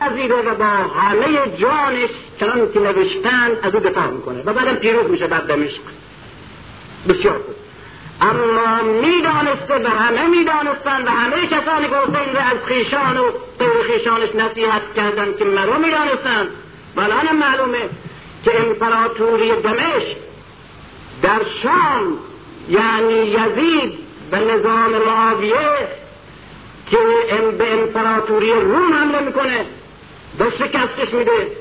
پذیره و با همه جانش چنان که نوشتن از او دفاع می‌کنه و بعدم پیروز میشه در دمشق بسیار خوب. اما می‌دانسته و همه می‌دانستند و همه کسانی که حسین را از خیشان و غیر خیشانش نصیحت کردند که مرا می‌دانستند. و الان معلومه که امپراتوری دمشق در شام یعنی یزید و نظام معاویه که به امپراتوری روم حمله می‌کنه. و شکستش میده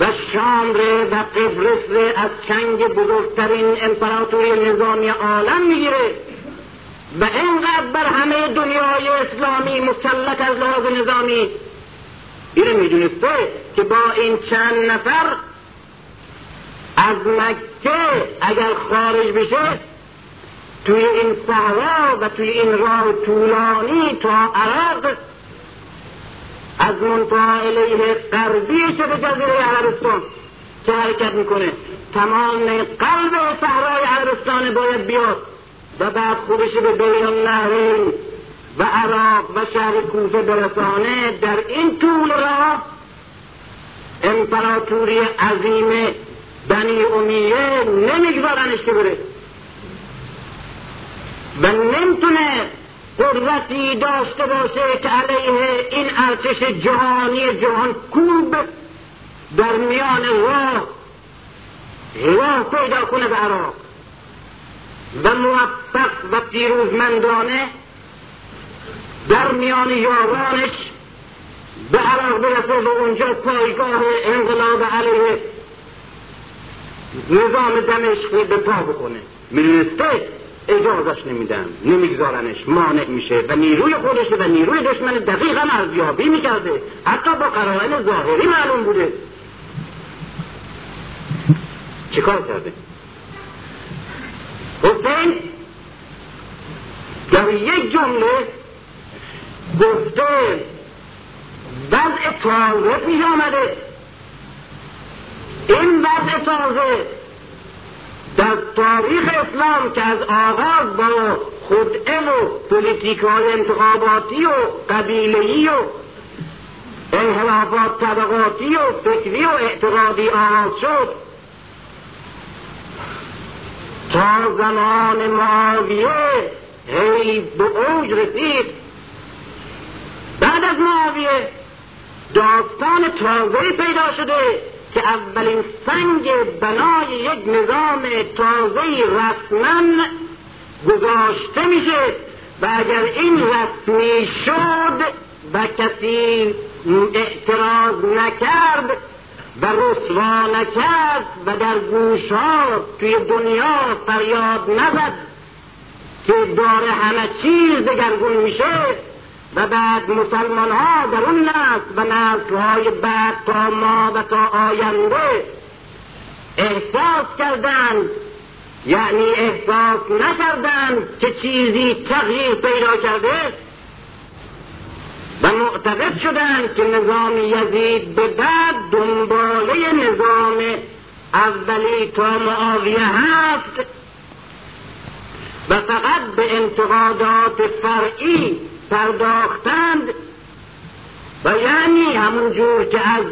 و شام و قبرس از چنگ بزرگترین امپراتوری نظامی عالم می‌گیره و اینقدر بر همه دنیای اسلامی مسلط از لحاظ نظامی اینو می‌دونسته که با این چند نفر از مکه اگر خارج بشه توی این صحرا و توی این راه طولانی تا عراق از منطقه الیه غربی به جزیره عربستان. که حرکت می‌کنه؟ تمام قلب صحرای عربستان باید بیاد و بعد خودش به بین نهرین و عراق و شهر کوفه برسانه در این طول راه امپراتوری عظیم بنی امیه نمیگذارنش که بره. و نمی‌تونه قدرتی داشته باشه که علیه این ارتش جهانی جهان کوب در میان راه راه پیدا کنه به عراق. و موفق و پیروزمندانه در میان یارانش به عراق برسه و اونجا پایگاه انقلاب علیه نظام دمشقی به پا بکنه. می‌دونسته؟ اجازش نمیدن نمیگذارنش. مانع میشه و نیروی خودش و نیروی دشمن دقیقا ارزیابی می‌کرده. حتی با قرائن ظاهری معلوم بوده. چیکار کرده؟ حسین؟ در یک جمله گفته وضع تازه پیش آمده. این وضع تازه در تاریخ اسلام که از آغاز با خدعه و پولیتیک های انتخاباتی و قبیلهی و انحرافات طبقاتی و فکری و اعتقادی آغاز شد. تا زمان معاویه هی به اوج رسید. بعد از معاویه داستان تازه پیدا شده. که اولین سنگ بنای یک نظام تازه رسما گذاشته میشه و اگر این رسمی شد و کسی اعتراض نکرد و رسوا نکرد و در گوشها توی دنیا فریاد نزد که داره همه چیز دگرگون میشه و بعد مسلمان ها در اون نسل و نسل های بعد تا ما و تا آینده احساس کردند یعنی احساس نکردند که چیزی تغییر پیدا کرده و معتقد شدند که نظام یزید به بعد دنباله نظام اولی تا معاویه هست و فقط به انتقادات فرعی پرداختند و یعنی همون جور که از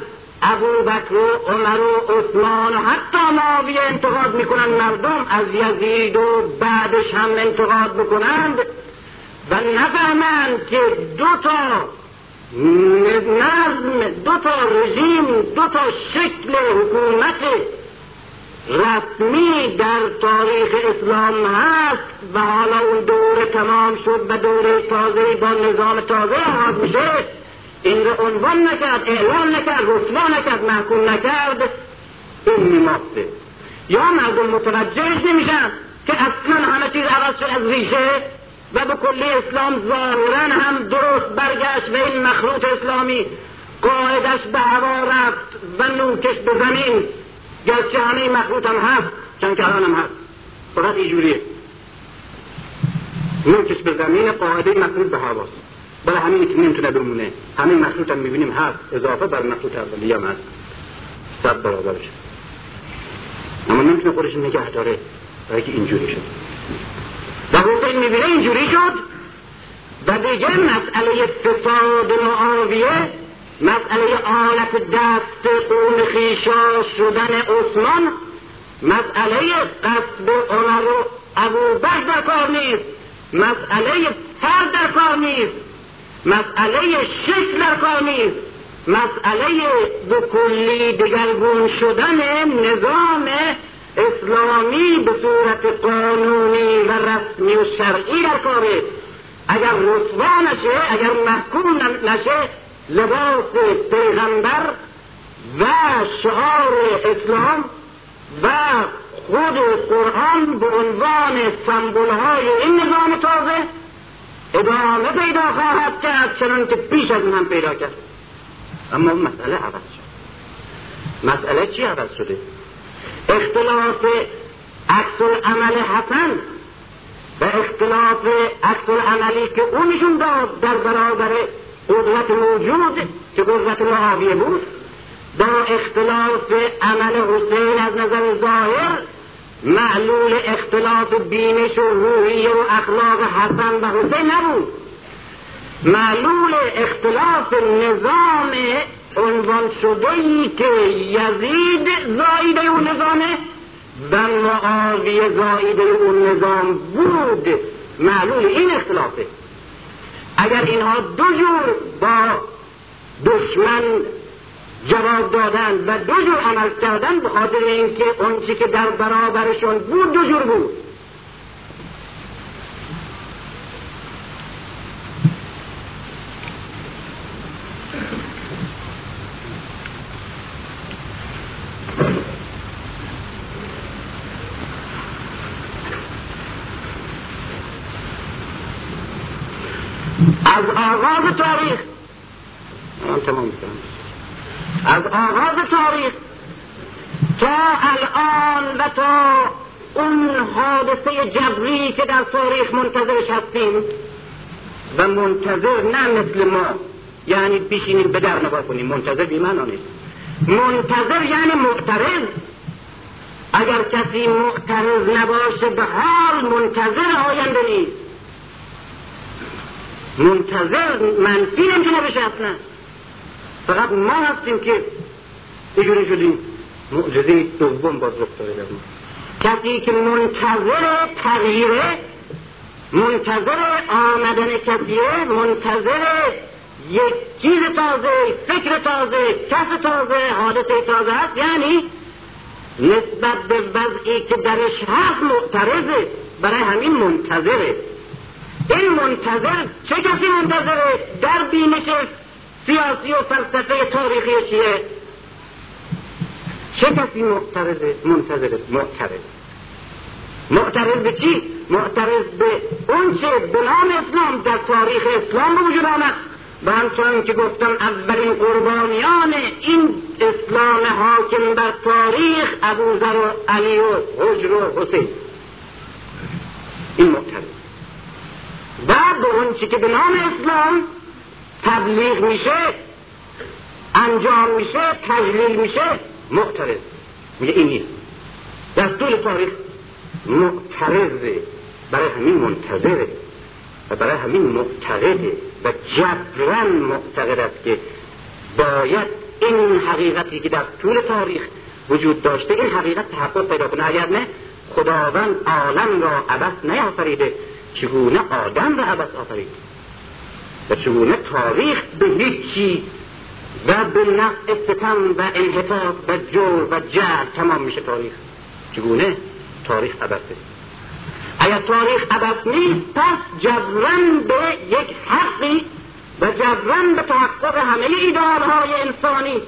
ابو بکر و عمر و عثمان و حتی معاویه انتقاد می‌کنند مردم از یزید و بعدش هم انتقاد بکنند و نفهمند که دو تا نظم دو تا رژیم دو تا شکل حکومت رسمی در تاریخ اسلام هست و حالا اون دوره تمام شد و دوره تازه با نظام تازه آغاز میشه این رو عنوان نکرد اعلان نکرد رسوا نکرد محکوم نکرد این میمافته. یا مردم متوجهش نمیشن که اصلا همه چیز عوض شد از ریشه و به کلی اسلام ظاهرا هم درست برگشت و این مخلوط اسلامی. قاعدش به هوا رفت و نوکش به زمین. گرچه همه مخلوط هم هست چند که هم هست. فقط اینجوریه. نوکش به زمین قاعده مخلوط به هواست. برای همینی که نمی‌تونه بمونه. همین مخلوط هم می‌بینیم هست. اضافه بر مخلوط اولی هم هست. صد برابرش. اما نمی‌تونه خودش نگه داره. برای که اینجوری شد. و حسین می‌بینه اینجوری شد. و دیگه مسئله فساد معاویه مسئله آلت دست قوم خیشا شدن عثمان مسئله قصد عمر و ابو در کار نیست مسئله فرد در کار نیست مسئله شکل در کار نیست مسئله کلی دگرگون شدن نظام اسلامی به صورت قانونی و رسمی و شرعی در کاره. اگر رسوا نشه اگر محکوم نشه لباس پیغمبر و شعار اسلام و خود قرآن به عنوان سمبول های این نظام تازه ادامه پیدا خواهد کرد چنان که پیش از هم پیدا کرد. اما مسئله عوض شد. مسئله چی عوض شده؟ اختلاف عکس عمل حسن و اختلاف عکس عملی که او نشون داد در برابر قدرت موجود که قدرت معاویه بود با اختلاف عمل حسین از نظر ظاهر معلول اختلاف بینش و روحیه و اخلاق حسن و حسین نبود. معلول اختلاف نظام عنوان شده ای که یزید زایده اون نظامه و معاویه زایده اون نظام بود. معلول این اختلافه اگر اینها دو جور با دشمن جواب دادن و دو جور عمل کردن به خاطر اینکه اون که در برابرشون بود دو جور بود. از آغاز تاریخ. من تمام از آغاز تاریخ تا الان و تا اون حادثه جبری که در تاریخ منتظرش هستیم و منتظر نه مثل ما یعنی بشینیم به در نگاه کنیم. منتظر بی نیست. منتظر یعنی معترض اگر کسی معترض نباشه به حال منتظر آینده نیست. منتظر منفی نمی‌تونه بشه اصلا. فقط ما هستیم که اینجوری شدیم. معجزه دوم باز رخ داده در کسی که منتظر تغییره منتظر آمدن کسیه منتظر یک چیز تازه فکر تازه کس تازه حادثه تازه هست یعنی نسبت به وضعی که درش هست معترضه. برای همین منتظره. این منتظر چه کسی منتظره؟ در بینش سیاسی و فلسفه تاریخی چیه؟ چه کسی معترضه منتظره معترض؟ معترض به چی؟ معترض به اون چه به نام اسلام در تاریخ اسلام به وجود آمد. و همچنان که گفتم اولین قربانیان این اسلام حاکم بر تاریخ ابوذر و علی و حجر و حسین. این معترض. به که به نام اسلام تبلیغ میشه انجام میشه تجلیل میشه معترض میگه این نیست. در طول تاریخ معترضه برای همین منتظره و برای همین معتقده و جبران معتقد است که باید این حقیقتی که در طول تاریخ وجود داشته این حقیقت تحقق پیدا کنه. اگر نه خداوند عالم را عبس نیافریده. چگونه آدم را عبس آفرید؟ و چگونه تاریخ به هیچی و به نفع ستم و انحطاط و جور و جهل تمام میشه تاریخ؟ چگونه تاریخ عبسه اگر تاریخ عبس نیست پس جبران به یک حقی و جبران به تحقق همه ایدارهای انسانی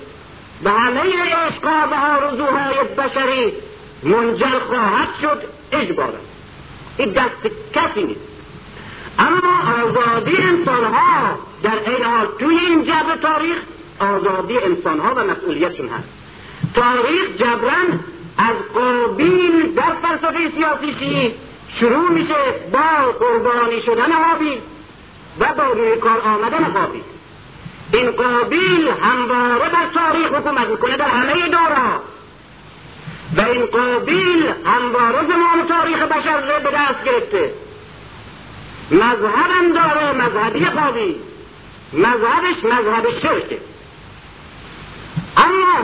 به همه عشقها و آرزوهای بشری منجر خواهد شد. اجبارا این دست کسی نیست. اما آزادی انسان ها در این حال توی این جبر تاریخ آزادی انسان ها و مسئولیتشون هست. تاریخ جبران از قابیل در فلسفه سیاسی شروع میشه با قربانی شدن حابیل و با روی کار آمدن قابیل. این قابیل همواره بر تاریخ حکومت می‌کنه در همه دوره و این قابیل همواره زمان تاریخ بشر رو به دست گرفته. مذهبم داره مذهبی قابیل مذهبش مذهب شرکه.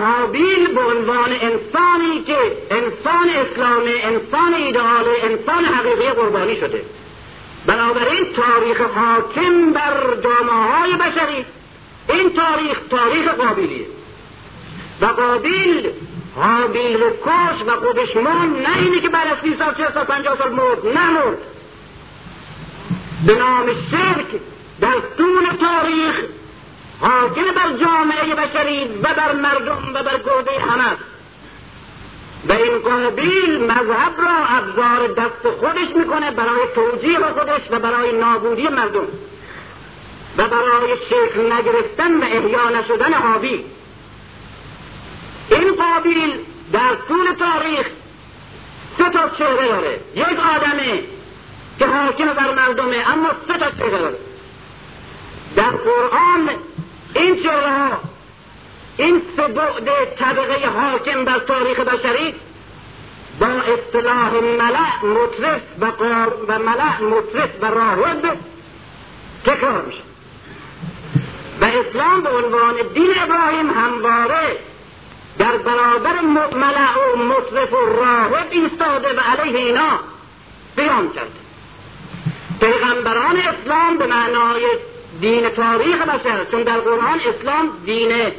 حابیل به عنوان انسانی که انسان اسلام انسان ایدئال انسان حقیقی قربانی شده. بنابراین تاریخ حاکم بر جامعه های بشری. این تاریخ تاریخ قابیلیه و قابیل حابیل رو کش و خودش مرد نه اینه که بعد از سی سال چه سال پنجاه سال مرد نه مرد به نام شرک در طول تاریخ حاکم بر جامعه بشری و بر مردم و بر گرده همه. و این قابیل مذهب را ابزار دست خودش می‌کنه برای توجیه خودش و برای نابودی مردم. و برای شکل نگرفتن و احیا نشدن حابیل. این قابیل در طول تاریخ سه تا چهره داره. یک آدمه که حاکم بر مردمه اما سه تا چهره داره. در قرآن این چهره ها این سه بعد طبقه حاکم بر تاریخ بشری با اصطلاح ملع مطرف و, و ملع مطرف و راهب تکرار میشه. و اسلام به عنوان دین ابراهیم همواره در برابر ملع و مطرف و راهب ایستاده و علیه اینا قیام کرده. پیغمبران اسلام به معنای دین تاریخ بشر چون در قرآن اسلام دین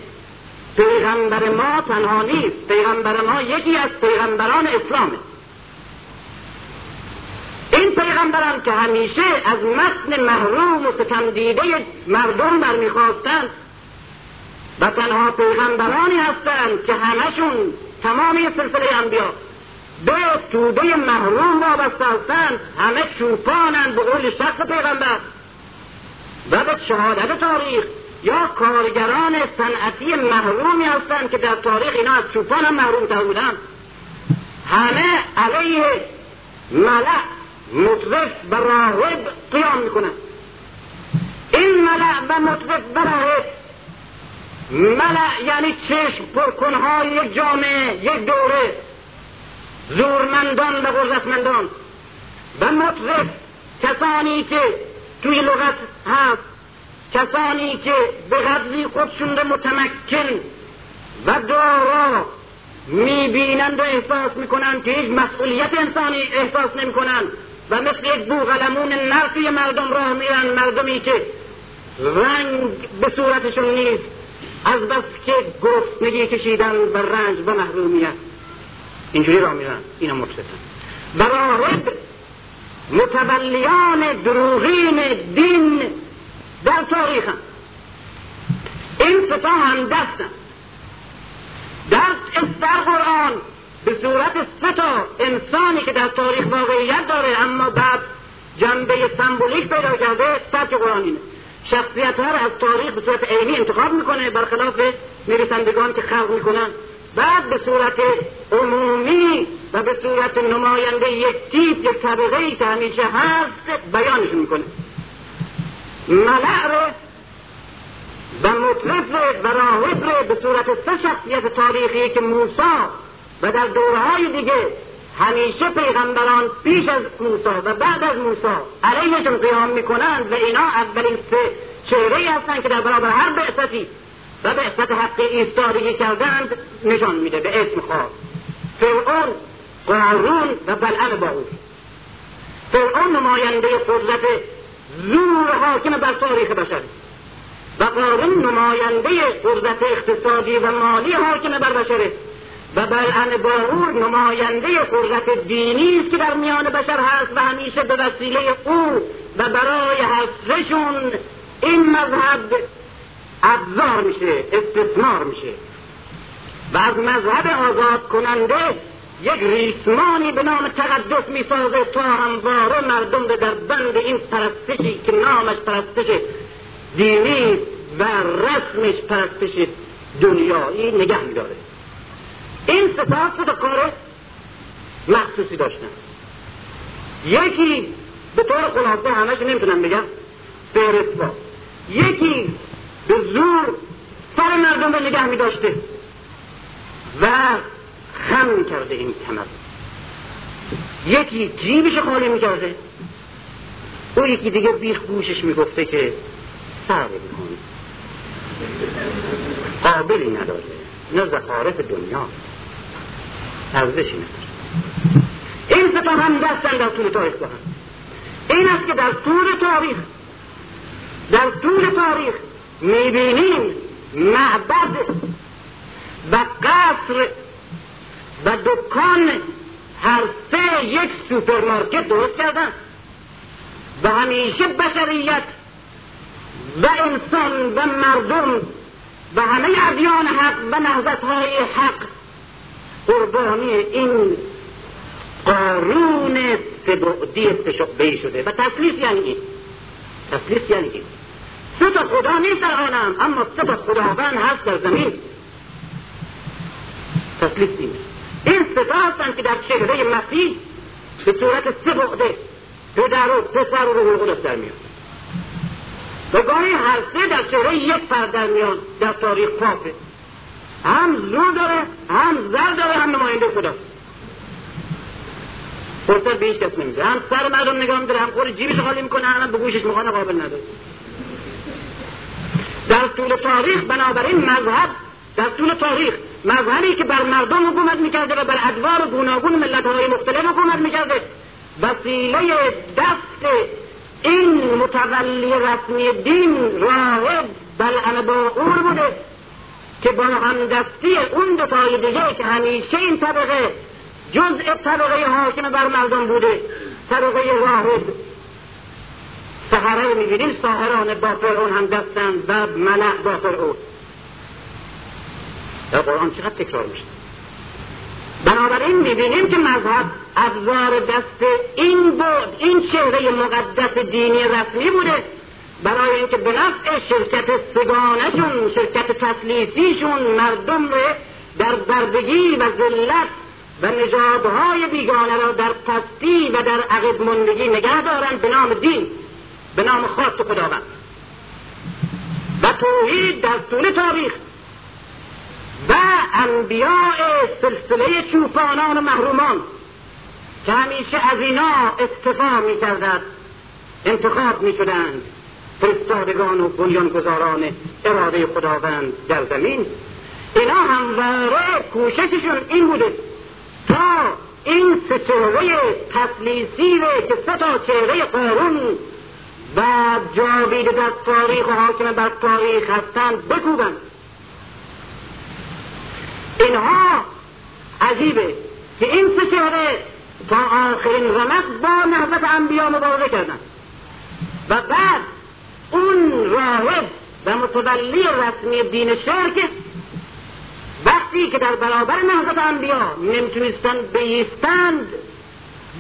پیغمبر ما تنها نیست پیغمبر ما یکی از پیغمبران اسلامه. این پیغمبران که همیشه از متن محروم و ستمدیده مردم برمیخواستند و تنها پیغمبرانی هستند که همشون تمام سلسله انبیا به توده محروم وابسته هستند همه چوپانند به قول شخص پیغمبر. و به شهادت تاریخ یا کارگران صنعتی محرومی هستند که در تاریخ اینا از چوپان هم محروم تر بودند همه علیه ملع مطرف و راهب قیام می‌کنند این ملع و مطرف و راهب ملع یعنی چشم پرکنهای یک جامعه یک دوره. زورمندان و قدرتمندان و مطرف کسانی که توی لغت هست کسانی که به قدری خودشون رو متمکن و دارا می‌بینند و احساس می‌کنند که هیچ مسئولیت انسانی احساس نمی‌کنند و مثل یک بوغلمون نرفی مردم راه میرن مردمی که رنگ به صورتشون نیست. از بس که گرسنگی کشیدن و رنج و محرومیت. اینجوری راه میرن. اینا و راهب متولیان دروغین دین در تاریخ هم. این ستا هم دستن. در در قرآن به صورت سه تا انسانی که در تاریخ واقعیت داره اما بعد جنبه سمبولیک پیدا کرده سبک قرآن اینه شخصیت ها از تاریخ به صورت عینی انتخاب می‌کنه برخلاف نویسندگان که خلق می‌کنن. بعد به صورت عمومی و به صورت نماینده یک تیپ یک طبقه ای که همیشه هست بیانش می‌کنه. ملع رو و مطلب رو و راهب رو به صورت سه شخصیت تاریخی که موسا و در دورهای دیگه همیشه پیغمبران پیش از موسا و بعد از موسا علیهشون قیام می‌کنند و اینا اولین سه چهره هستند که در برابر هر بعثتی و بعثت حق ایستادگی کردند نشان میده به اسم خاص. فرعون قارون و بلعن باور فرعون نماینده قدرت زور حاکم بر تاریخ بشر. و قارون نماینده قدرت اقتصادی و مالی حاکم بر بشره و بلعن باور نماینده قدرت دینی است که در میان بشر هست و همیشه به وسیله او و برای حفظشون این مذهب ابزار میشه استثمار میشه. و از مذهب آزاد کننده یک ریسمانی به نام تقدس می‌سازه تا همواره مردم به در بند این پرستشی که نامش پرستش دینی و رسمش پرستش دنیایی نگه میداره. این سپاه تا کار مخصوصی داشتن یکی به طور خلاصه همش نمی‌تونم بگم فهرست یکی به زور سر مردم رو نگه میداشته و خم کرده این کمر. یکی جیبش خالی می‌کرده. او یکی دیگه بیخ گوشش می‌گفته که سر بکن قابلی نداره. نه زخارف دنیا. ارزشی نداره این ستا هم دستن در طول تاریخ با هم. این است که در طول تاریخ در طول تاریخ می‌بینیم معبد و قصر و دکان هر سه یک سوپرمارکت درست کردن. و همیشه بشریت و انسان و مردم و همه ادیان حق و نهضت های حق قربانی این قارون سبعدی سشقبهی شده. و تسلیس یعنی این. تسلیس یعنی این. سه خدا نیست در عالم اما سه تا خداوند هست در زمین. تسلیس اینه این ستا هستن که در چهره مسیح به صورت سه بعده پدر و پسر و روح القدس در میاد. و گاهی هر سه در چهره یک فرد در میان در تاریخ پاپه هم زور داره هم زر داره هم نماینده خدا. فرصت به هیچ کس نمیده هم سر مردم نگاه میداره هم خود جیبش خالی می‌کنه هم به گوشش می‌خوانه قابل نداره. در طول تاریخ بنابراین مذهب در طول تاریخ مذهبی که بر مردم حکومت می‌کرده و بر ادوار گوناگون ملت های مختلف حکومت می‌کرده وسیله دست این متولی رسمی دین راهب بلعنباور بوده. که با همدستی اون دو تای دیگه که همیشه این طبقه جزء طبقه حاکم بر مردم بوده طبقه راهب سهره می‌بینیم ساهران با فرعون هم دستند و ملع با فرعون. در قرآن چقدر تکرار میشه؟ بنابراین می‌بینیم که مذهب ابزار دست این بود این چهره مقدس دینی رسمی بوده برای اینکه به نفع شرکت سگانشون شرکت تسلیسیشون مردم رو در بردگی و ذلت و نژادهای بیگانه را در پستی و در عقب مندگی نگه دارند به نام دین به نام خاص خداوند. و توحید در طول تاریخ و انبیاء سلسله چوپانان و محرومان که همیشه از اینا استفا می کردند انتخاب می شدند فرستادگان و بنیانگذاران اراده خداوند در زمین. اینا همواره کوشششون این بوده تا این سه چهره تسلیسی که سه تا چهره قارون و جاوید در تاریخ و حاکم بر تاریخ هستند بکوبند. اینها عجیبه که این سه چهره تا آخرین رمق با نهضت انبیا مبارزه کردن. و بعد اون راهب و متولی رسمی دین شرک وقتی که در برابر نهضت انبیا نمی‌تونستند بیستند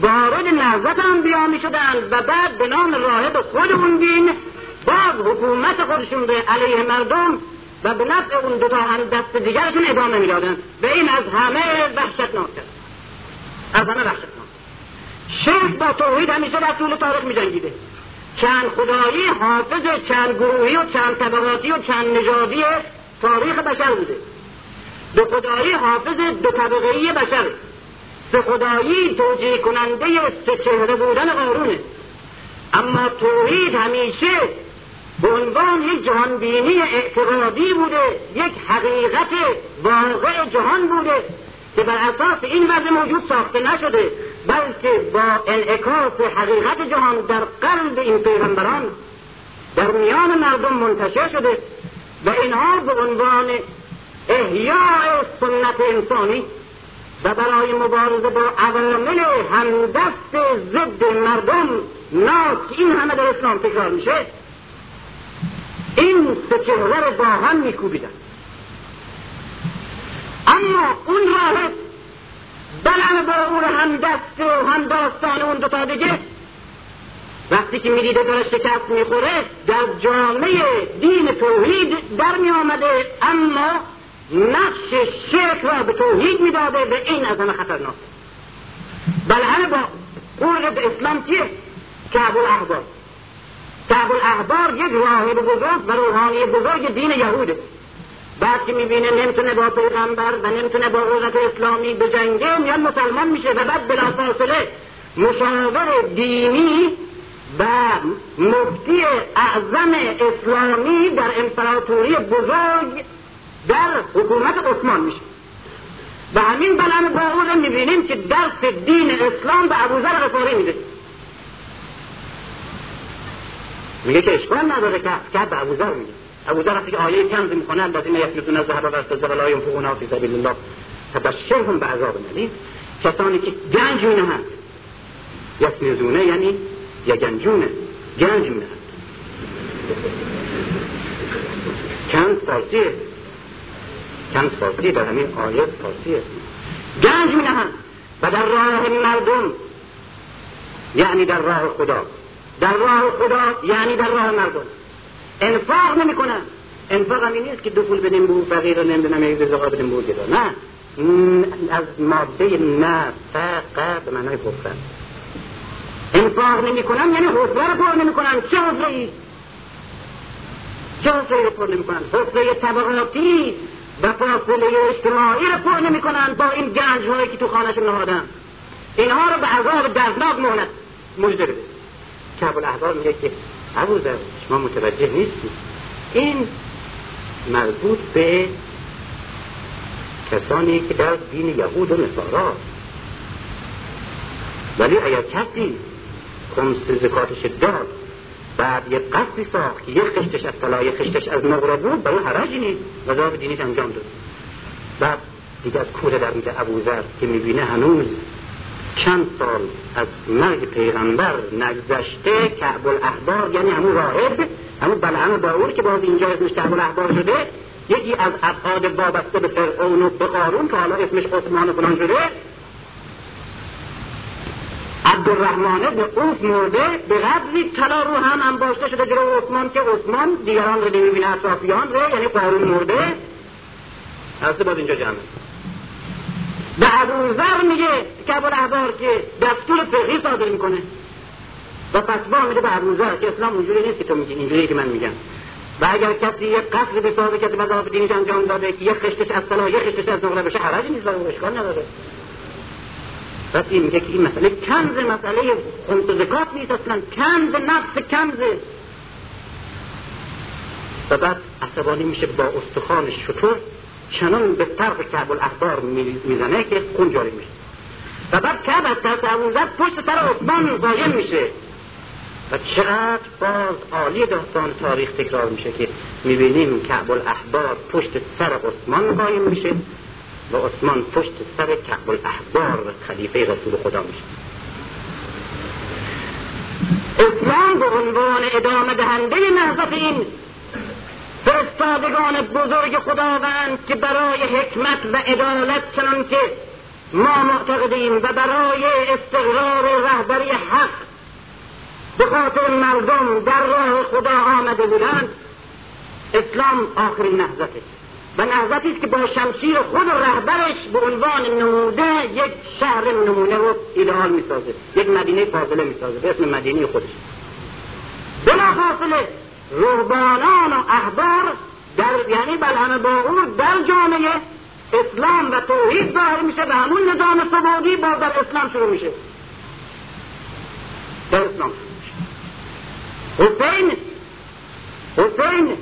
وارد نهضت انبیا می‌شدند و بعد به نام راهب خود اون دین باز حکومت خودشون به علیه مردم و به نفع اون دوتا هم دست دیگرشون ادامه می‌دادن. به این از همه وحشتناک کرد از همه وحشتناک. شرک با توحید همیشه در طول تاریخ میجنگیده. چند خدایی حافظ چند گروهی و چند طبقاتی و چند نژادی تاریخ بشر بوده. دو خدایی حافظ دو طبقه بشر. سه خدایی توجیه کننده سه چهره بودن قارونه. اما توحید همیشه به عنوان یک جهانبینی اعتقادی بوده یک حقیقت واقع جهان بوده که بر اساس این وضع موجود ساخته نشده. بلکه با انعکاس حقیقت جهان در قلب این پیغمبران در میان مردم منتشر شده و اینها به عنوان احیاء سنت انسانی و برای مبارزه با عوامل همدست ضد مردم ناس این همه در اسلام تکرار میشه این سه چهره رو با هم میکوبیدن. اما اون راهب بلن با اون هم دست و هم داستان اون دوتا دیگه. وقتی که می‌دیده داره شکست می‌خوره در جامعه دین توحید در می آمده اما نقش شرک را به توحید می‌داده به این از همه خطرناک. بله با قول به اسلام چیه؟ کعب الاحبار کعب الاحبار یک راهب بزرگ و روحانی بزرگ دین یهوده. بعد که می‌بینه نمی‌تونه با پیغمبر و نمی‌تونه با قدرت اسلامی به جنگه میاد مسلمان میشه و بعد بلافاصله مشاور دینی و مفتی اعظم اسلامی در امپراتوری بزرگ در حکومت عثمان میشه. و همین بلند باور می‌بینیم که درس دین اسلام به ابوذر غفاری میده. میگه که اشکال نداره که کرد به ابوذر میگه. ابوذر وقتی آیه کنز می‌کنه الذین یکنزون الذهب والفضه ولا ينفقونها فی سبیل الله. فبشرهم بعذاب الیم کسانی که گنج مینهند. یکنزونه یعنی یگنجونه گنج مینهند. کنز فارسیه؟ کنز فارسیه در همین آیه فارسیه. گنج مینهند. و در راه مردم. یعنی در راه خدا. در راه خدا یعنی در راه مردم. انفاق نمی‌کنن انفاق همین نیست که دو پول بدیم به فقیر رو نمی‌دونم یک رزقا بدیم به گدا نه از ماده نفقه به معنای حفره انفاق نمی‌کنن یعنی حفره رو پر نمی‌کنن چه حفره ای چه حفره رو پر نمی‌کنن حفره طبقاتی و فاصله اجتماعی رو پر نمی‌کنن با این گنج هایی که تو خانهشون نهادن اینها رو به عذاب دردناک مهلت مجده بده کعب الاحبار میگه که ابو شما متوجه نیستی؟ این مربوط به کسانی که در دین یهود و نصارا. ولی اگر کسی خمس زکاتش داد بعد یه قصدی ساخت که یه خشتش از طلا یه خشتش از نقره بود برای حرجی نیست. وظایف دینیش انجام داد. بعد دیگه از کوره در میده ابوذر که می‌بینه هنوز چند سال از مرگ پیغمبر نگذشته کعب الاحبار یعنی همون راهب همون بلعم باور که باز اینجا اسمش کعب الاحبار شده یکی از ابعاد وابسته به فرعون و به قارون که حالا اسمش عثمان فلان شده. عبدالرحمن ابن اوف مرده به قدری طلا رو هم انباشته شده جلو عثمان که عثمان دیگران رو نمی‌بینه اطرافیان رو یعنی قارون مرده. هسته باز اینجا جمعه به ابوذر میگه که احبار که دستور فقهی صادر می‌کنه. و فتوا میده به ابوذر که اسلام اونجوری نیست که تو میگی اینجوری که من میگم. و اگر کسی یک به صاحب کسی مذاهب دینیش انجام داده که یک خشتش از صلاح یک خشتش از نقره بشه حرجی نیست و اشکال نداره. پس این میگه که این مسئله کنز مسئله خمس زکات نیست اصلا کنز نفس کنز. و بعد عصبانی میشه با استخوان شطور. چنان به طرف کعب الاخبار می‌زنه که خون جاری میشه. و بعد کعب از طرف ابوذر پشت سر عثمان قایم میشه. و چقدر باز عالی داستان تاریخ تکرار میشه که می‌بینیم کعب الاحبار پشت سر عثمان قایم میشه و عثمان پشت سر کعب الاحبار خلیفه رسول خدا میشه. اسلام به عنوان ادامه دهنده نهضت این فرستادگان بزرگ خداوند که برای حکمت و عدالت چنان که ما معتقدیم و برای استقرار رهبری حق به خاطر مردم در راه خدا آمده بودند اسلام آخرین نهضته. و نهضتی است که با شمشیر خود و رهبرش به عنوان نموده یک شهر نمونه رو ایدئال می‌سازه یک مدینه فاضله می‌سازه به اسم مدینه خودش. بلافاصله رهبانان و احبار در یعنی بلهم با اون در جامعه اسلام و توحید ظاهر میشه به همون نظام سبادی با در اسلام شروع میشه. در اسلام حسین حسین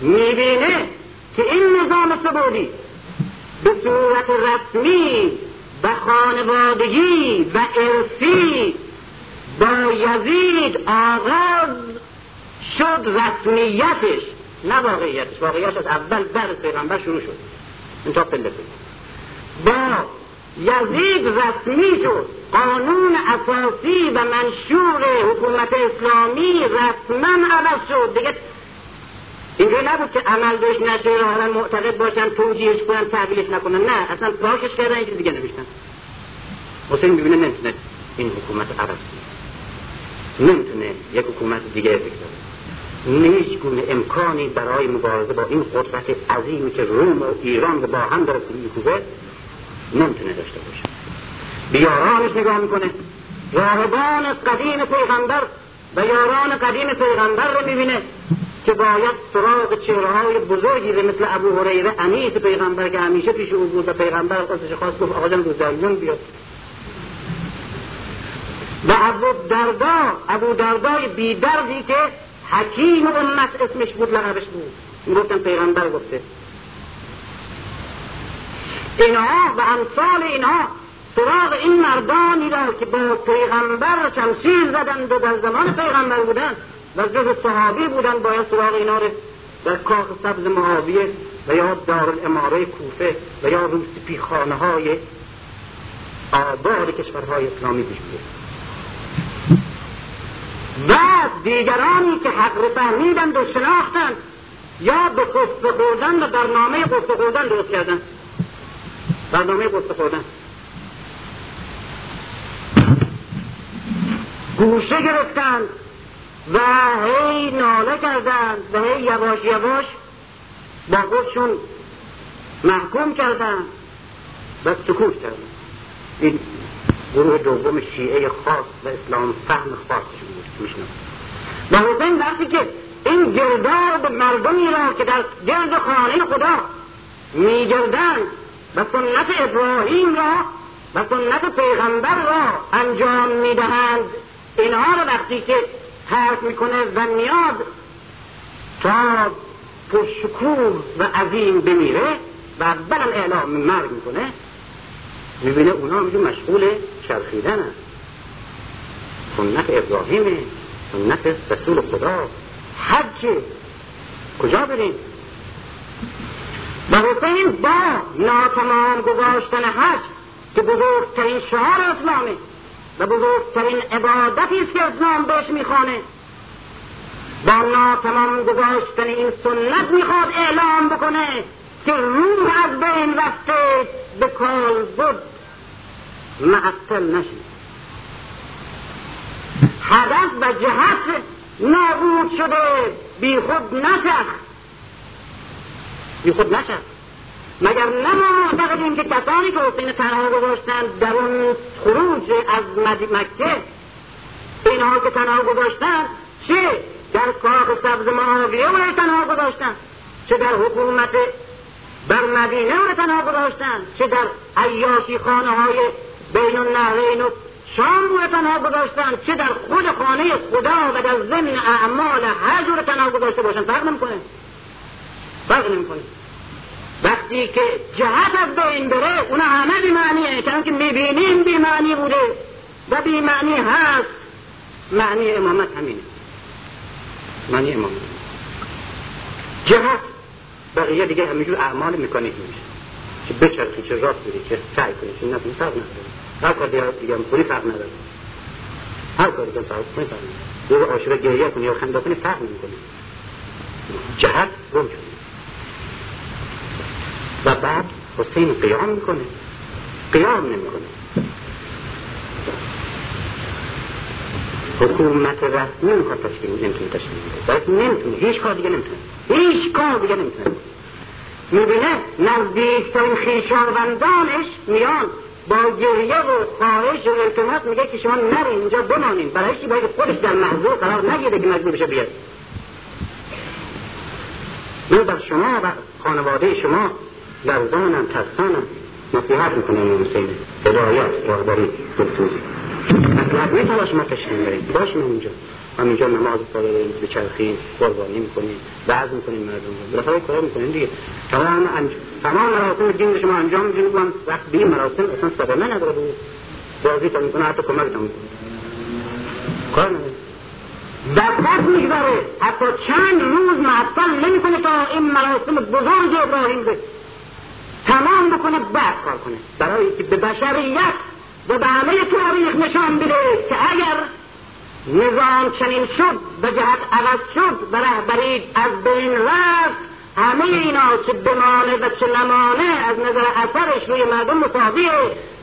می‌بینه که این نظام سبودی به صورت رسمی و خانوادگی و ارسی با یزید آغاز شد رسمیتش نه واقعیتش. واقعیتش از اول در پیغمبر شروع شد. این تا پله با یزید رسمی شد. قانون اساسی و منشور حکومت اسلامی رسما عوض شد. دیگه اینجوری نبود که عمل داشت نشه را معتقد باشن توجیهش کنن تحویلش نکنن. نه اصلا پاکش کردن این دیگه نوشتن. حسین می‌بینه نمی‌تونه این حکومت عوض نمی‌تونه یک حکومت دیگه بگذاره. هیچ گونه امکانی برای مبارزه با این قدرت عظیمی که روم و ایران با هم داره میکوبه نمی‌تونه داشته باشه. بیارانش نگاه می‌کنه. راهبان قدیم پیغمبر و یاران قدیم پیغمبر رو می‌بینه که باید سراغ چهره های بزرگی به مثل ابو هریره انیس پیغمبر که همیشه پیش او بود و پیغمبر خواستش خواست گفت آقا جان بیاد و ابو دردا ابو دردای بیدردی که حکیم امت اسمش بود لقبش بود. گفتن پیغمبر گفته. اینها و امثال اینها سراغ این مردانی را که با پیغمبر شمشیر زدند و در زمان پیغمبر بودند و جز صحابی بودند باید سراغ اینا رو در کاخ سبز معاویه و یا دارالاماره کوفه و یا روسپی خانه های آباد کشورهای اسلامی پیش و دیگرانی که حق فهمیدند و شناختند یا به قصه خوردن و برنامه قصه خوردن درست کردن برنامه قصه خوردن. گوشه گرفتند و هی ناله کردند و هی یواش یواش با خودشون محکوم کردند و سکوت کردند. گروه دوم شیعه خاص و اسلام فهم خاصشون میشنم و حسین وقتی که این گرداب مردمی را که در گرد خانه خدا میگردند و سنت ابراهیم را و سنت پیغمبر را انجام می‌دهند اینها را وقتی که ترک می‌کنه و میاد تا پرشکوه و عظیم بمیره و اولم اعلام مرگ می‌کنه می‌بینه اونا همینجور مشغول چرخیدن هست سنت ابراهیمه سنت رسول خدا. حج کجا بریم؟ و حسین با ناتمام گذاشتن حج که بزرگترین شعار اسلامه و بزرگترین عبادتی است که اسلام بهش می‌خوانه. با ناتمام گذاشتن این سنت می‌خواد اعلام بکنه که روح از بین رفته به کال بود. معطل نشید هدف و جهت نابود شده. بی خود نشد. بی خود نشد. مگر نه ما معتقدیم که کسانی که حسین تنها گذاشتند در اون خروج از مکه اینها که تنها گذاشتند چه؟ در کاخ سبز معاویه او تنها گذاشتند چه در حکومت بر مدینه او تنها گذاشتند چه در عیاشی خانه های بین النهرین و شام رو تنها گذاشتن چه در خود خانه خدا و در ضمن اعمال هر جور تنها گذاشته باشن فرق نمی‌کنه. فرق نمی‌کنه. وقتی که جهت از بین بره اون همه بیمعنیه. چون که می‌بینیم بیمعنی بوده و بیمعنی هست معنی امامت همینه. معنی امامت. جهت بقیه دیگه همینجور اعمال می‌کنه میشه که بچرخی چه راست بری چه سعی کنی. چه نکنی فرق نداره. هر کار دیگه هم کنی فرق نداره. هر کاری که فرق کنی فرق نداره. یه عاشق گریه کنی یا خنده کنی فرق نمی‌کنه. جهت گم شد و بعد حسین قیام می‌کنه. قیام نمی‌کنه. حکومت رسمی می‌خواد تشکیل نمی‌تونه تشکیل بده. نمی‌تونه. هیچ کار دیگه نمی‌تونه. هیچ کار دیگه نمی‌تونه. می‌بینه نزدیکترین خیشاوندانش میان با گریه و خواهش و التماس میگه که شما نرین اینجا بمانین. برای چی باید خودش در محضور قرار نگیره که مجبور بشه بیاد؟ من بر شما و خانواده شما لرزانم ترسانم. نصیحت می‌کنم این حسین. هدایت راهبری دلسوزی. مطلب میتواش ما تشکیل بریم باش من اونجا هم اینجا نماز ساده داریم به چرخیم قربانی می‌کنیم بعض می‌کنیم مردم رو. بالاخره کار می‌کنیم دیگه. تمام انج... تمام مراسم دین شما انجام میدیم وقت وقت به این مراسم اصلا صدمه نداره بود. بازی تا می‌کنه حتی کمک تا می‌کنه. کار نداره. دقت می‌گذاره. حتی چند روز معطل نمی‌کنه تا این مراسم بزرگ ابراهیم به تمام بکنه بعد کار کنه. برای که به بشریت و به همه تاریخ نشان بده که اگر نظام چنین شد به جهت عوض شد و رهبری از بین رفت. همه اینا چه بمانه و چه نمانه از نظر اثرش روی مردم مساویه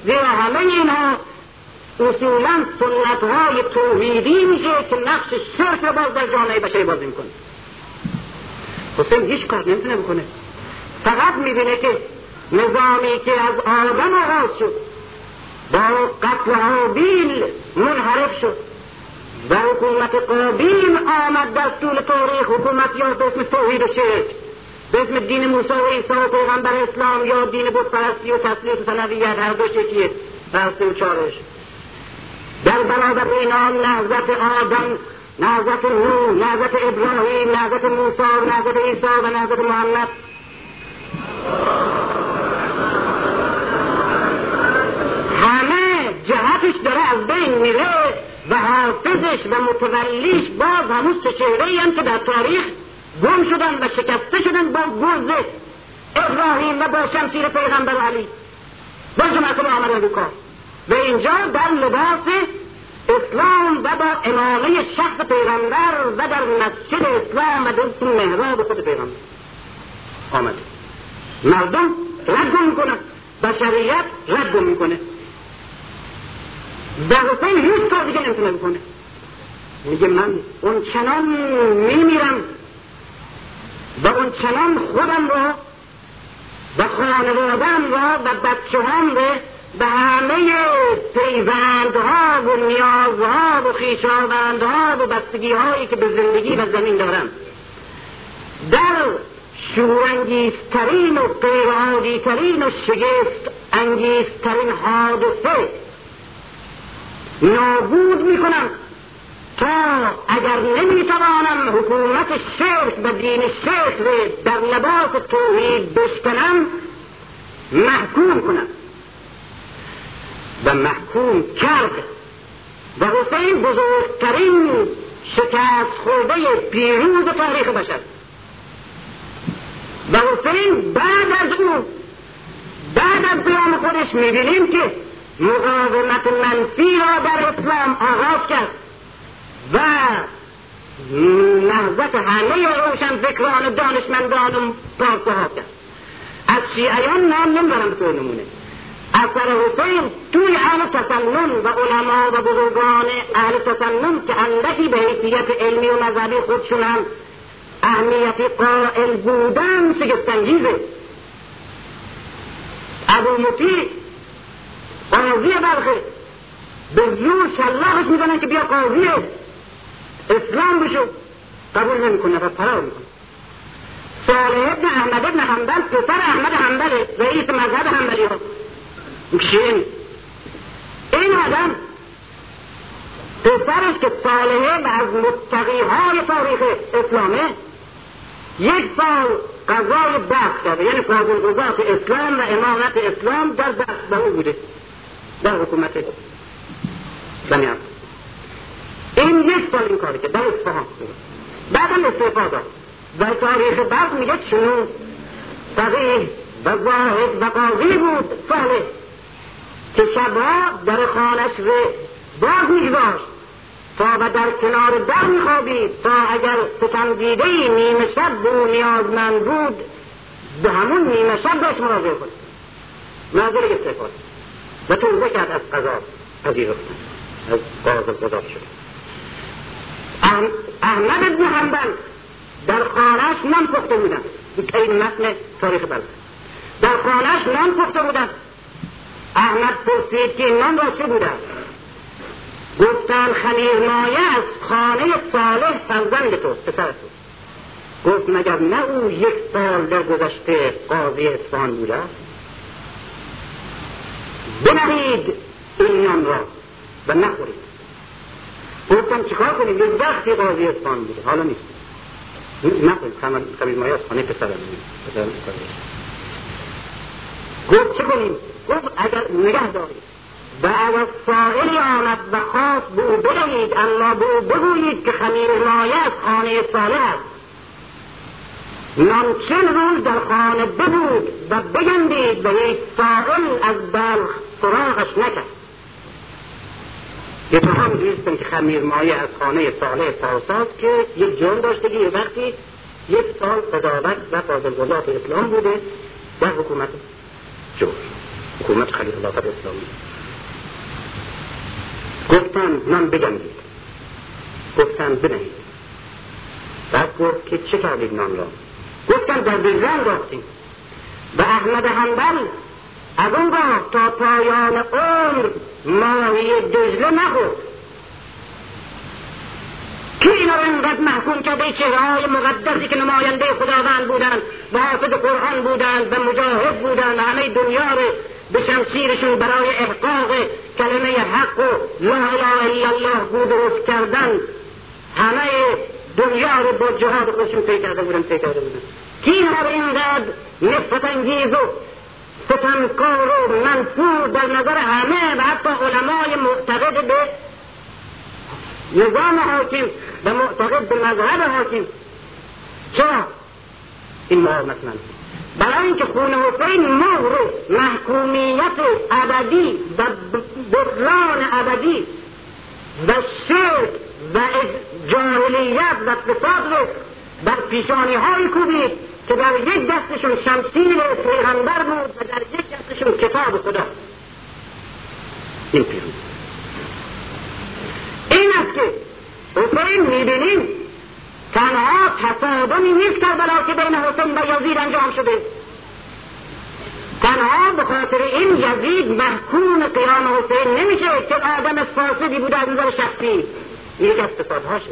زیرا همه اینا اصولا سنت های توحیدی میشه که نقش شرک رو باز در جامعه بشری بازی می‌کنه. حسین هیچ کار نمی‌تونه بکنه. فقط می‌بینه که نظامی که از آدم آغاز شد با قتل حابیل منحرف شد. و حکومت قابیل آمد در طول تاریخ حکومت یا به اسم توحید و شرک. به اسم دین موسی و عیسی و پیغمبر اسلام یا دین بود پرستی و تسلیت و سنویت هر دو شکیه. پرستی و چارش در برابر اینا نهضت آدم نهضت نوح نهضت ابراهیم نهضت موسی نهضت عیسی و نهضت محمد. از بین میره و حافظش و متولیش باز همون سه چهره هم که در تاریخ گم شدن و شکسته شدن با گرز ابراهیم و با شمشیر پیغمبر علی. با با آمدن رو و اینجا در لباس اسلام و با امامه شخص پیغمبر و در مسجد اسلام و در محراب خود پیغمبر. آمده مردم رد می‌کنن. بشریت رد می‌کنه. و حسین هیچ کار دیگه نمی‌تونه بکنه. میگه من اون چنان میمیرم و اون چنان خودم را و خانوادم را و بچه هم را به همه پیوندها و نیازها و خیشاوندها و بستگیهایی که به زندگی و زمین دارم. در شورانگیزترین و غیرعادیترین و شگفت انگیزترین حادثه نابود می‌کنم تا اگر نمی‌توانم حکومت شرک و دین شرک در لباس توحید بشکنم محکوم کنم. و محکوم کرد. و حسین بزرگترین شکست خورده پیروز تاریخ بشر. و حسین بعد از او بعد از قیام خودش می‌بینیم که مقاومت منفی را در اسلام آغاز کرد و نهضت همه روشن فکران دانشمندان و پارسه کرد. از شیعیان نام نمی‌برم به نمونه. اثر حسین توی اهل تسنن و علما و بزرگان اهل تسنن که اندکی به حیثیت علمی و مذهبی خودشون هم اهمیت قائل بودن شگفتانگیزه. ابو مطیع قاضی بلخه به زور شلاخش می‌کنن که بیا قاضی اسلام بشو. قبول نمی‌کنه و فرار می‌کنه. صالح ابن احمد ابن حنبل پسر احمد حنبله رئیس مذهب حنبلی ها. این آدم پسرش که صالحه و از متقی های تاریخ اسلامه یک سال قضای بخت کرده. یعنی قضات اسلام و امامت اسلام در دست به او بوده. در حکومت بنی این یک سال این کاری که در اصفهان بعدم استعفا داد. و تاریخ بعد میگه چنون فقیه و واحد و قاضی بود. صالح. که شبها در خانش رو باز میگذاشت. تا و در کنار در میخوابید. تا اگر ستمدیده نیمه شب به او نیازمند بود به همون نیمه شب بهش مراجعه کنه ناظر استعفا و توبه کرد از قضا پذیرفتن از قاضی قضا شد. احمد ابن حنبل در خانهش نان پخته بودن این متن تاریخ بلد. در خانهش نان پخته بودن احمد پرسید که نان را چه بودن گفتن خمیر مایه از خانه صالح فرزند تو پسر تو. گفت مگر نه او یک سال در گذشته قاضی اصفهان بوده؟ بنهید این نان را و نخورید. گفتم چیکار کنیم؟ یه وقتی قاضی اصفهان بوده. حالا نیست. نخورید. خمیر مایه از خانه پسر گفت چه کنیم؟ گفت اگر نگه دارید. و اگر سائلی آمد و خواست به او بدهید اما به او بگویید که خمیر مایه از خانه صالح است. چند روز در خانه ببود و بگندید و یک سائل از بلخ سراغش نکرد. هم دوستم که خمیر مایه از خانه صالح پارساز که یک جرم داشته که یه وقتی یک سال قضاوت و فاضلگذات اسلام بوده در حکومت جور حکومت خلیل الله اسلامی. گفتن من بجنگید گفتن بنهید. بعد گفت که چه کردید نان را؟ گفتن در بزن راختیم و احمد حنبل از اون تا پایان عمر ماهی دجله نخورد کی اینا رو اینقدر محکوم کرده؟ چهره های مقدسی که نماینده خداوند بودند و حافظ قرآن بودند و مجاهد بودند همه دنیا رو به شمشیرشون برای احقاق کلمه حق و لا اله الا الله بود درست کردن. همه دنیا رو با جهاد خودشون پی کرده بودن پی کرده بودن. کی اینا رو اینقدر نفرت انگیز و ستمکار و منفور در نظر همه و حتی علمای معتقد به نظام حاکم و معتقد به مذهب حاکم. چرا؟ این مقاومت من برای اینکه خون حسین مهر محکومیت ابدی و بحران ابدی و شرک و جاهلیت و فساد رو در پیشانی های کوبید. که در یک دستشون شمسیل پیغمبر بود و در یک دستشون کتاب خدا. این پیروز. این است که حسین می‌بینیم تنها تصادمی نیست کربلا که بین حسین و یزید انجام شده. تنها به خاطر این یزید محکوم قیام حسین نمیشه که آدم فاسدی بوده از نظر شخصی. یک از فسادهاشه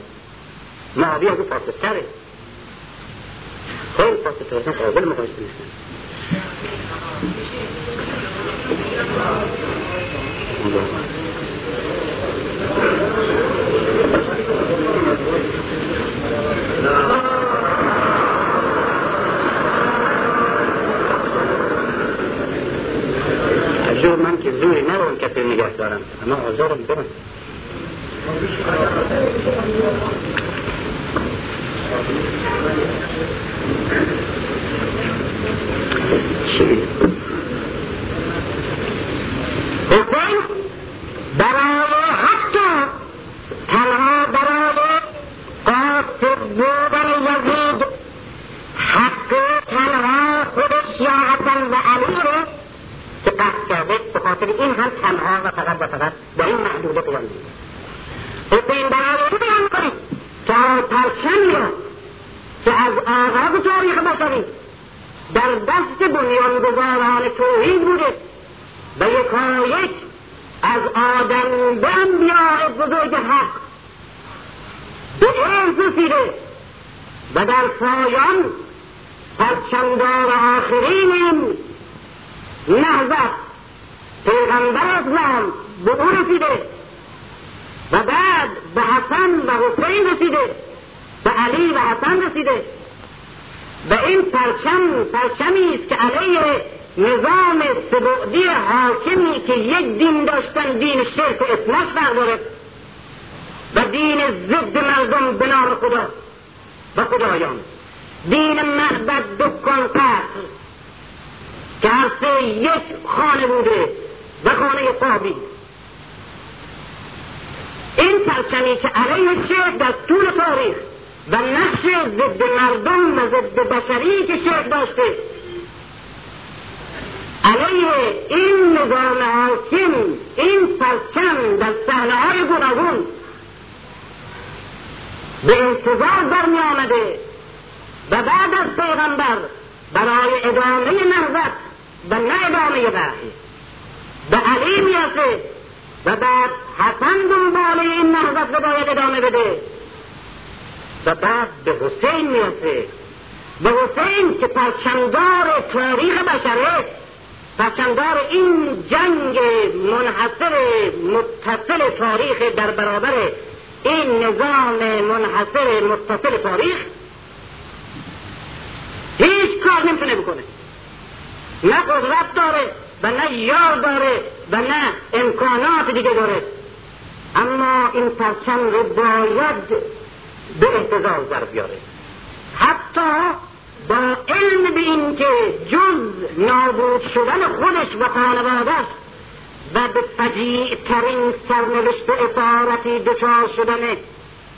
معاویه از فاسدتره. فوق تتوسع أول ما في الإسلام الجور ممكن الزوري ما هو الكثير نجاح دارم أنا أزور زور الدرم Thank you. برابر حق تھلا برابر اور پھر گوبر یزید حق در دست بنیانگذاران توحید بوده و یکایک از آدم به انبیاء بزرگ حق به ارز رسیده و در پایان پرچمدار آخرین نهضت پیغمبر اسلام به او رسیده و بعد به حسن و حسین رسیده به علی و حسن رسیده. و این پرچم پرچمی است که علیه نظام سبعدی حاکمی که یک دین داشتن دین شرک و اصلاح برداره و دین ضد مردم به نام خدا. و خدایان. دین معبد دکان قتل که هر سه یک خانه بوده و خانه قابی. این پرچمی که علیه شرک در طول تاریخ و نقش ضد مردم و ضد بشری که شرک داشته. علیه این نظام حاکم این پرچم در صحنه های گوناگون. به انتظار برمی آمده و بعد از پیغمبر برای ادامه نهضت و نه ادامه وحی. به علی می‌رسه و بعد حسن دنبال این نهضت رو باید ادامه بده. و بعد به حسین می‌رسه. به حسین که پرچمدار تاریخ بشره پرچمدار این جنگ منحصر متصل تاریخ در برابر این نظام منحصر متصل تاریخ هیچ کار نمی‌تونه بکنه. نه قدرت داره و نه یار داره و نه امکانات دیگه داره. اما این پرچم رو باید به احتضار در بیاره. حتی با علم به این که جز نابود شدن خودش و خانوادش و به فجیع ترین سرنوشت اطارتی دچار شدن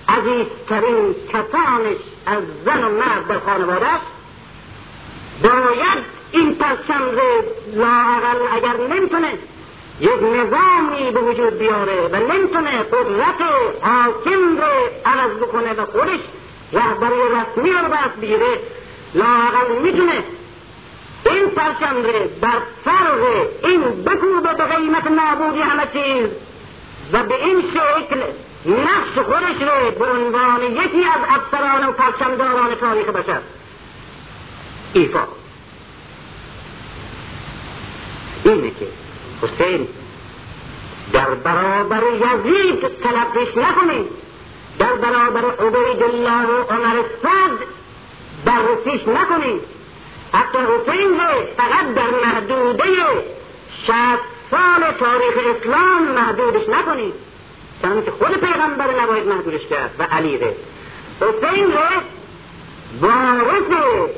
عزیزترین کسانش از زن و مرد در خانوادش باید این پرچم رو لااقل اگر نمی‌تونه یک نظامی به وجود بیاره و نمی‌تونه قدرت حاکم رو عوض بکنه و خودش رهبری رسمی رو بست بگیره لااقل می‌تونه این پرچم رو بر فرق این بکوبه به قیمت نابودی همه چیز و به این شکل نقش خودش رو به عنوان یکی از افسران و پرچمداران تاریخ بشر ایفا اینه که حسین در برابر یزید تلقیش نکنید در برابر عبید الله و عمر صد بررسیش نکنید حتی حسین رو فقط در محدود محدوده شست سال تاریخ اسلام محدودش نکنید چون که خود پیغمبر نباید محدودش کرد و علی ره. حسین ره وارث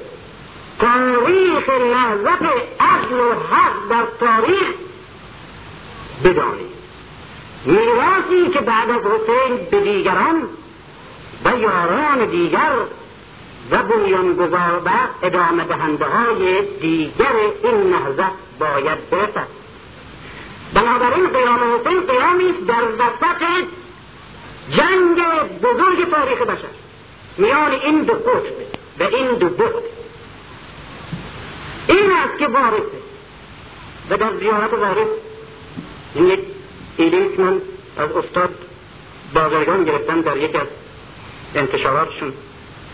تاریخ نهضت عدل و حق در تاریخ بدانید. میراثی که بعد از حسین به دیگران و یاران دیگر و بنیانگذار و ادامه دهنده های دیگر این نهضت باید برسد. بنابراین قیام حسین قیامی در وسط جنگ بزرگ تاریخ بشر. میان این دو قطب و این دو بود این است که وارثه و در زیارت وارث یک ایده من از استاد بازرگان گرفتم در یک از انتشاراتشون.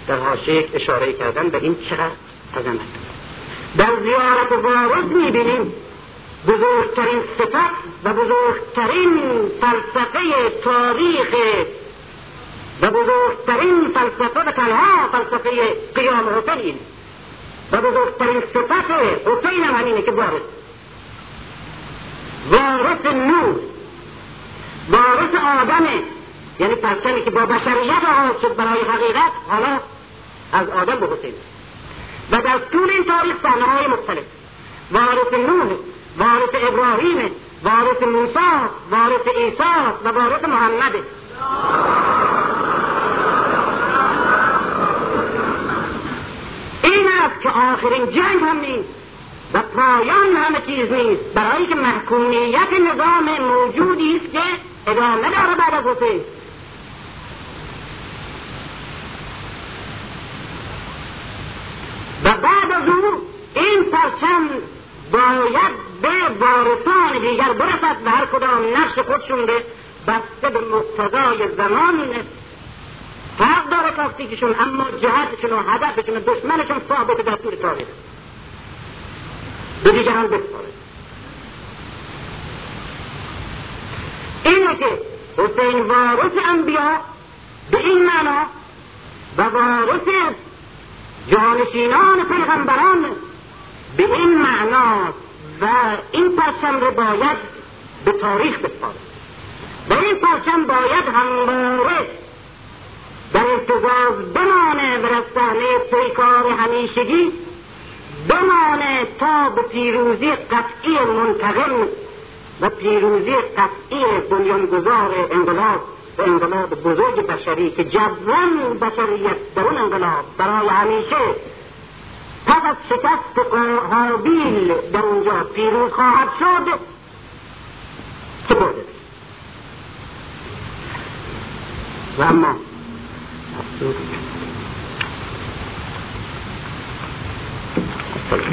در حاشیه یک اشاره کردن به این چقدر عظمت در زیارت وارث می‌بینیم بزرگترین صفت و بزرگترین فلسفه تاریخ و بزرگترین فلسفه و تنها فلسفه قیام حسین و بزرگترین صفت حسین هم همینه که وارث وارث نور وارث آدمه. یعنی پرچمی که با بشریت آغاز شد برای حقیقت حالا از آدم به حسین. و در طول این تاریخ صحنه های مختلف. وارث نوح وارث ابراهیم وارث موسی وارث عیسی و وارث محمد. این است که آخرین جنگ هم نیست. و پایان همه چیز نیست. برای که محکومیت نظام موجودی است که ادامه داره بعد از حسین. و بعد از او این پرچم باید به وارثان دیگر برسد و هر کدام نقش خودشون به بسته به مقتضای زمان فرق داره تاکتیکشون اما جهتشون و هدفشون و دشمنشون ثابت در طول تاریخ به دیگران بسپاره اینه که حسین وارث انبیا به این معنا و وارث جانشینان پیغمبران به این معنا و این پرچم رو باید به تاریخ بسپاره و این پرچم باید همواره در ارتزاز بمانه و صحنه پیکار همیشگی بمانه تا به پیروزی قطعی منتقم و پیروزی قطعی بنیانگذار انقلاب و انقلاب بزرگ بشری که جوان بشریت در اون انقلاب برای همیشه پس از شکست حابیل در اونجا پیروز خواهد شد سپرده و اما Thank